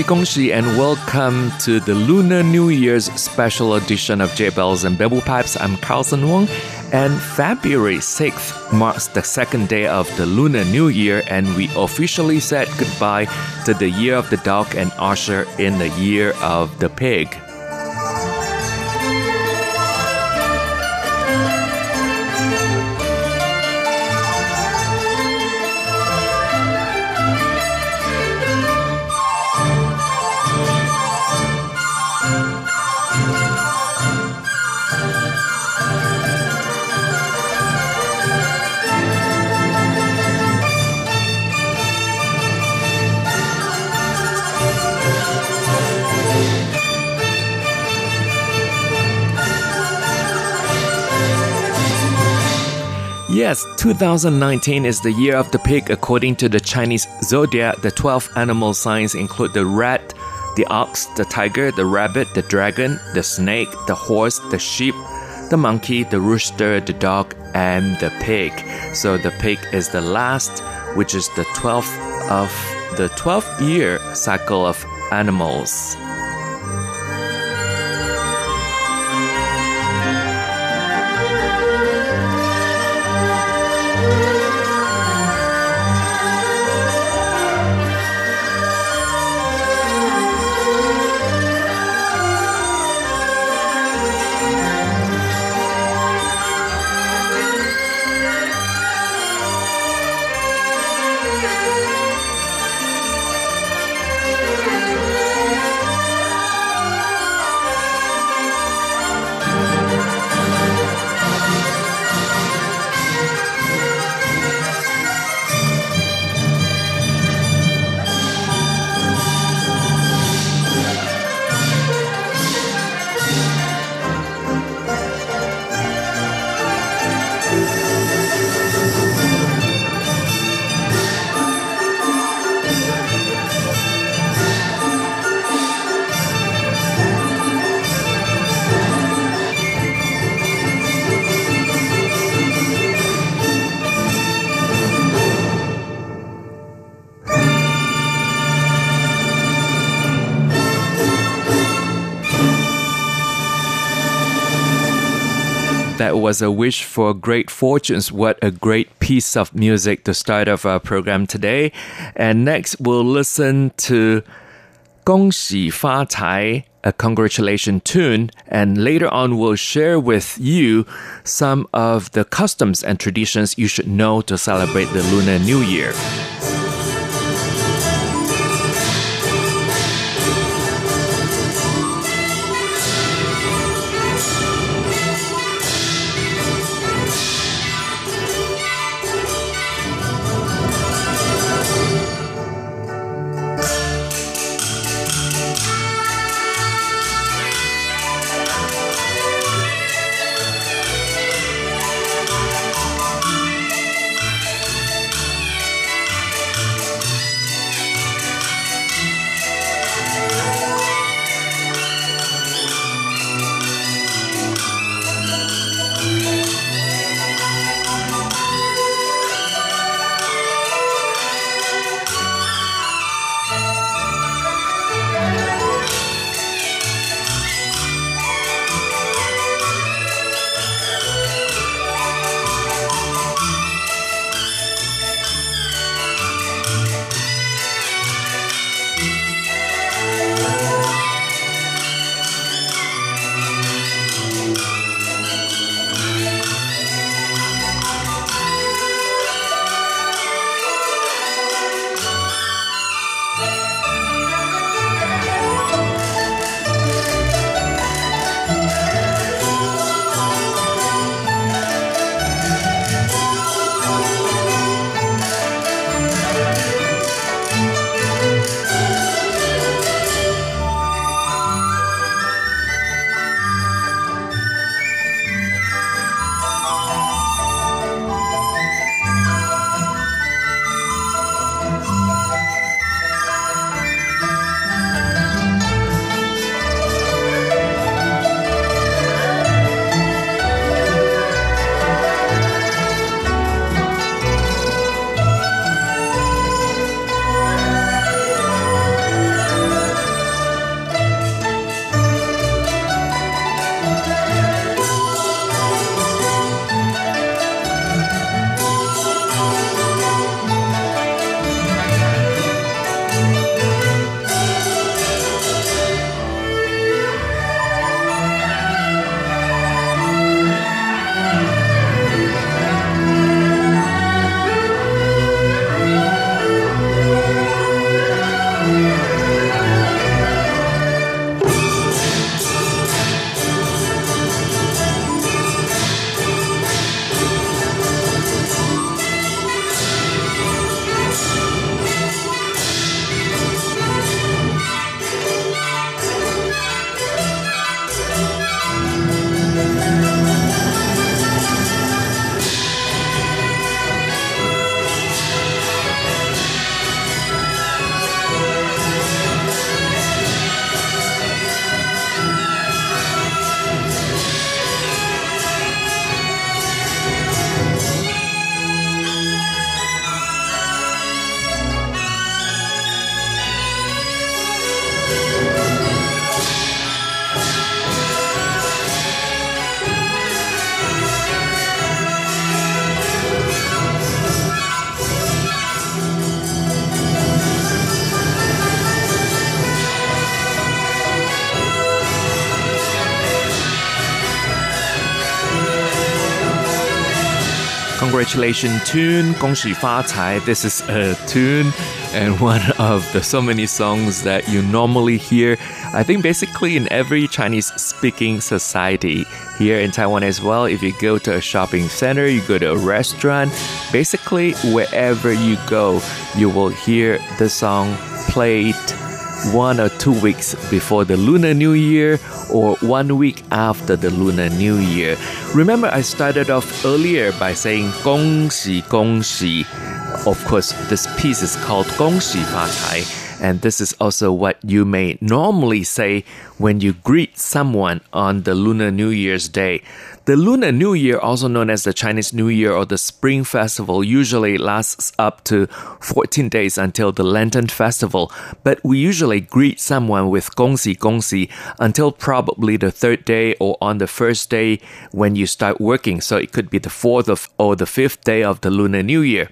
Gongxi and welcome to the Lunar New Year's special edition of Jade Bells and Bamboo Pipes. I'm Carlson Wong and February 6th marks the second day of the Lunar New Year and we officially said goodbye to the year of the dog and usher in the year of the pig. Yes, 2019 is the year of the pig according to the Chinese zodiac. The 12 animal signs include the rat, the ox, the tiger, the rabbit, the dragon, the snake, the horse, the sheep, the monkey, the rooster, the dog, and the pig. So the pig is the last, which is the 12th of the 12th year cycle of animals. Was a wish for great fortunes. What a great piece of music to start off our program today. And next, we'll listen to Gong Xi Fa Cai, a congratulation tune. And later on, we'll share with you some of the customs and traditions you should know to celebrate the Lunar New Year. congratulation tune, 恭喜发财. This is a tune and one of the so many songs that you normally hear. I think basically in every Chinese speaking society here in Taiwan as well. If you go to a shopping center, you go to a restaurant, basically wherever you go, you will hear the song played one or two weeks before the Lunar New Year or one week after the Lunar New Year. Remember, I started off earlier by saying Gong Xi Gong Xi. Of course, this piece is called Gong Xi Fa Cai. And this is also what you may normally say when you greet someone on the Lunar New Year's Day. The Lunar New Year, also known as the Chinese New Year or the Spring Festival, usually lasts up to 14 days until the Lantern Festival, but we usually greet someone with Gongxi Gongxi until probably the third day or on the first day when you start working. So it could be the fourth of, or the fifth day of the Lunar New Year.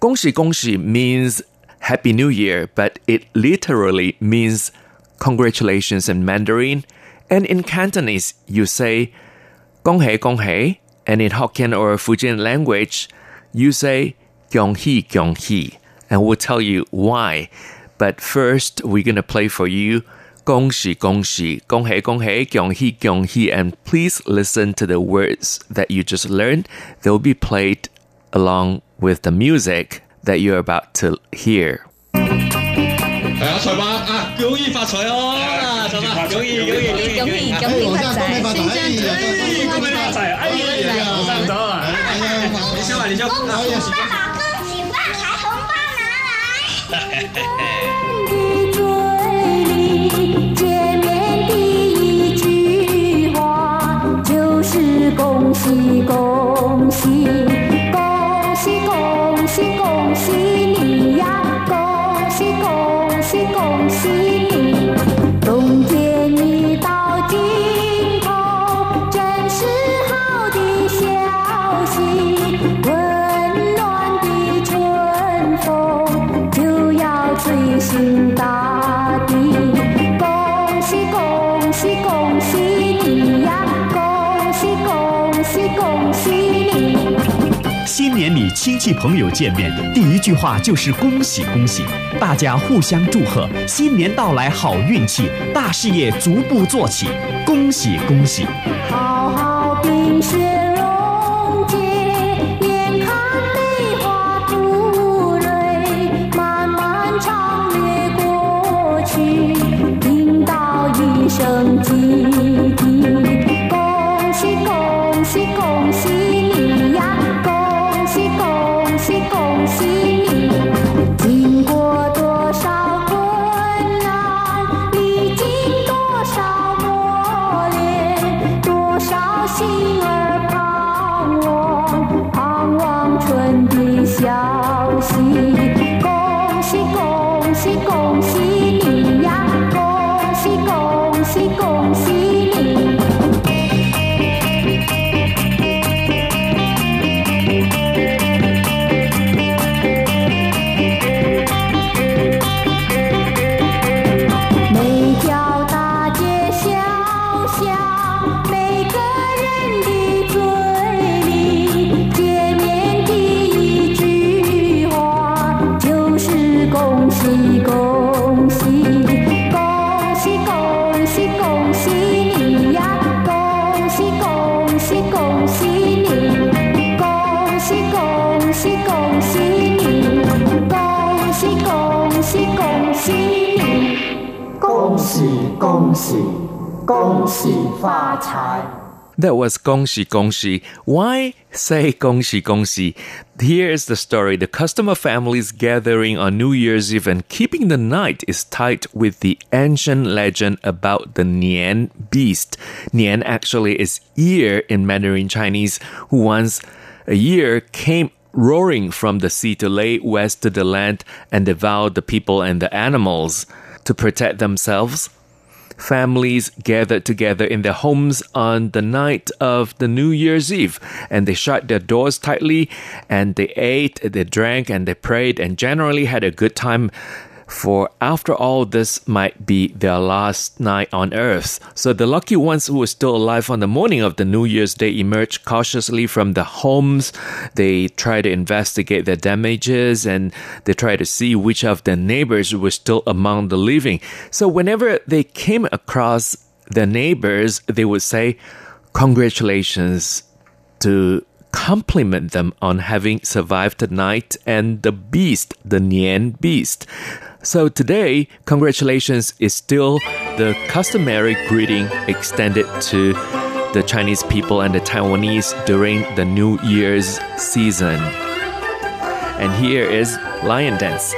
Gongxi Gongxi means Happy New Year, but it literally means congratulations in Mandarin. And in Cantonese, you say Gong Hei Gong Hei. And in Hokkien or Fujian language, you say Gong Hi Gong Hi. And we'll tell you why. But first, we're going to play for you Gong Xi Gong Xi, Gong Hei Gong Hei, Gong Hi Gong Hi. And please listen to the words that you just learned. They'll be played along with the music that you're about to hear. 系啊，财伯啊，恭喜发财哦！啊，财伯，恭喜恭喜恭喜恭喜！恭喜发财，新张哎，恭喜发财！哎呀，我上咗啊！你先话，你先。恭喜爸爸，恭喜发财，红包拿来。 朋友见面，第一句话就是恭喜恭喜，大家互相祝贺，新年到来好运气，大事业逐步做起，恭喜恭喜。的消息。恭喜恭喜恭喜 恭喜恭喜发财！ That was Gongxi Gongxi. Why say Gongxi Gongxi? Here's the story. The customer families gathering on New Year's Eve and keeping the night is tied with the ancient legend about the Nian beast. Nian actually is year in Mandarin Chinese, who once a year came roaring from the sea to lay waste to the land and devour the people and the animals. To protect themselves, families gathered together in their homes on the night of the New Year's Eve and they shut their doors tightly and they ate, they drank, and they prayed and generally had a good time for after all, this might be their last night on earth. So the lucky ones who were still alive on the morning of the New Year's Day emerge cautiously from the homes. They try to investigate the damages and they try to see which of the neighbors were still among the living. So whenever they came across the neighbors, they would say, Congratulations to compliment them on having survived the night and the beast, the Nian beast. So today, congratulations is still the customary greeting extended to the Chinese people and the Taiwanese during the New Year's season. And here is Lion Dance.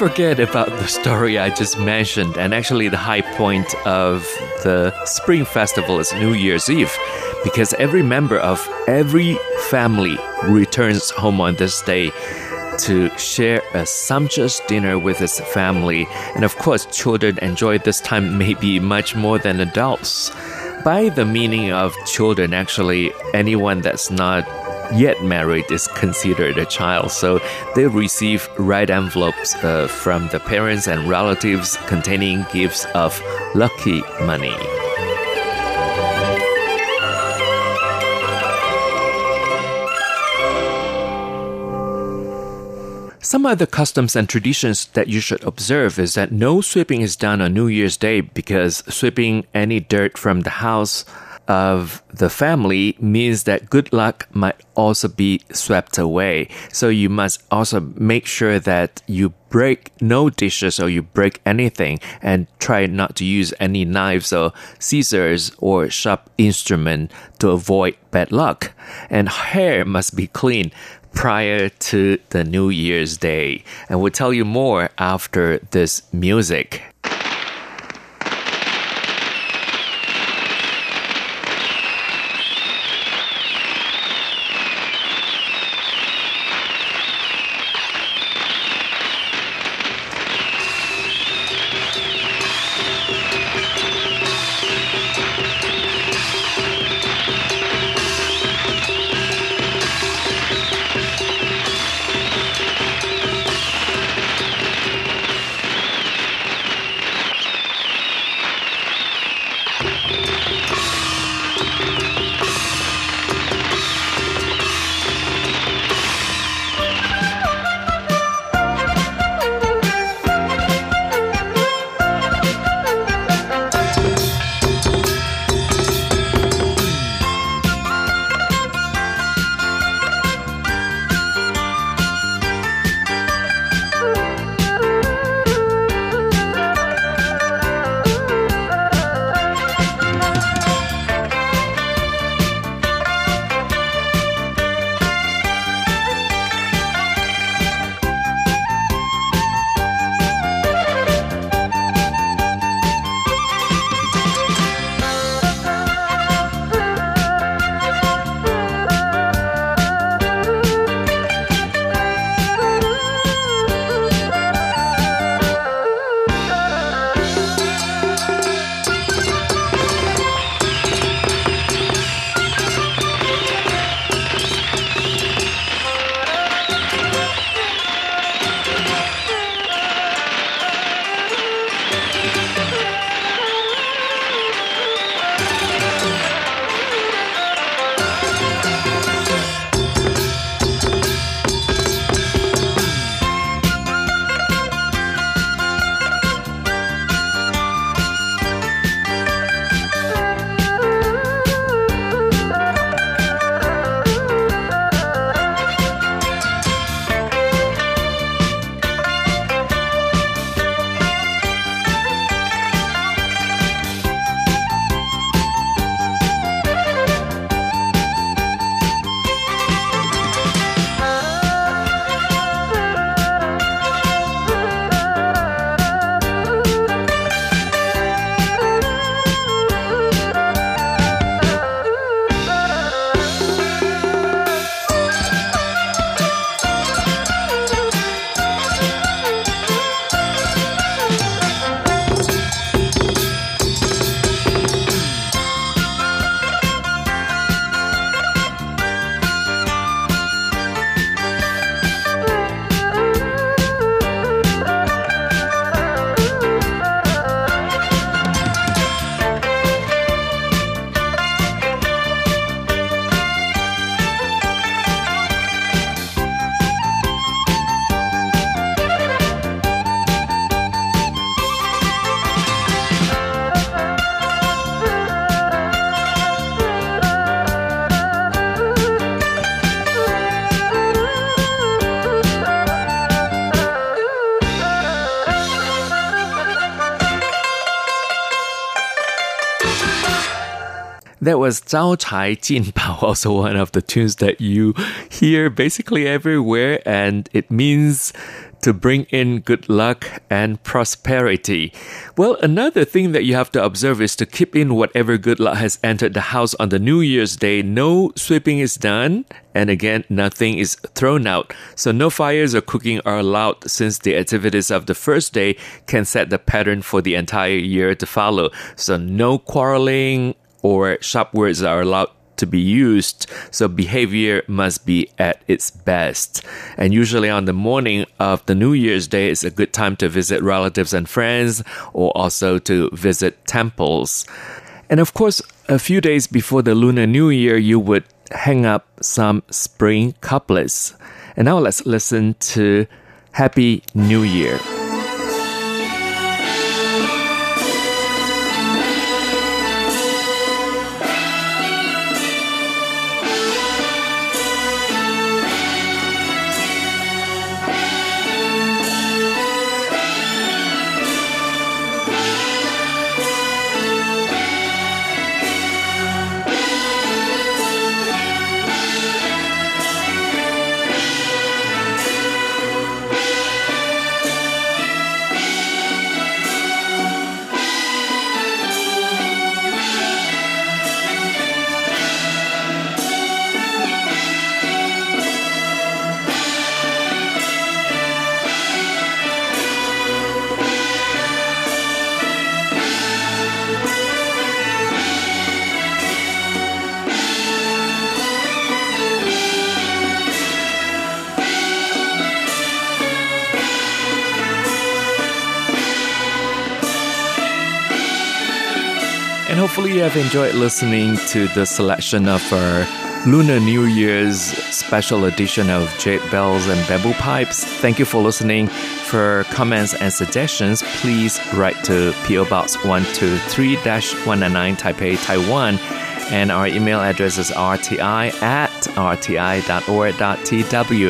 Forget about the story I just mentioned, and actually the high point of the Spring Festival is New Year's Eve, because every member of every family returns home on this day to share a sumptuous dinner with his family. And of course, children enjoy this time maybe much more than adults. By the meaning of children, actually, anyone that's not yet married is considered a child. So they receive red envelopes uh, from the parents and relatives containing gifts of lucky money. Some other customs and traditions that you should observe is that no sweeping is done on New Year's Day because sweeping any dirt from the house of the family means that good luck might also be swept away. So you must also make sure that you break no dishes or you break anything and try not to use any knives or scissors or sharp instrument to avoid bad luck. And hair must be clean prior to the New Year's Day. And we'll tell you more after this music. That was Zhao Chai Jin Bao, also one of the tunes that you hear basically everywhere, and it means to bring in good luck and prosperity. Well, another thing that you have to observe is to keep in whatever good luck has entered the house on the New Year's Day. No sweeping is done, and again, nothing is thrown out. So, no fires or cooking are allowed since the activities of the first day can set the pattern for the entire year to follow. So, no quarreling or sharp words are allowed to be used, so behavior must be at its best. And usually on the morning of the New Year's Day is a good time to visit relatives and friends or also to visit temples. And of course, a few days before the Lunar New Year, you would hang up some spring couplets. And now let's listen to Happy New Year. Hopefully, you have enjoyed listening to the selection of our Lunar New Year's special edition of Jade Bells and Bamboo Pipes. Thank you for listening. For comments and suggestions, please write to PO Box 123 199 Taipei, Taiwan. And our email address is rti at rti.org.tw.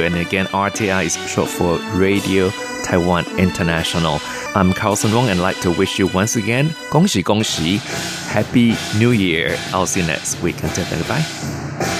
And again, RTI is short for Radio Taiwan International. I'm Carlson Wong and I'd like to wish you once again 恭喜恭喜 Happy New Year. I'll see you next week. Until then, goodbye.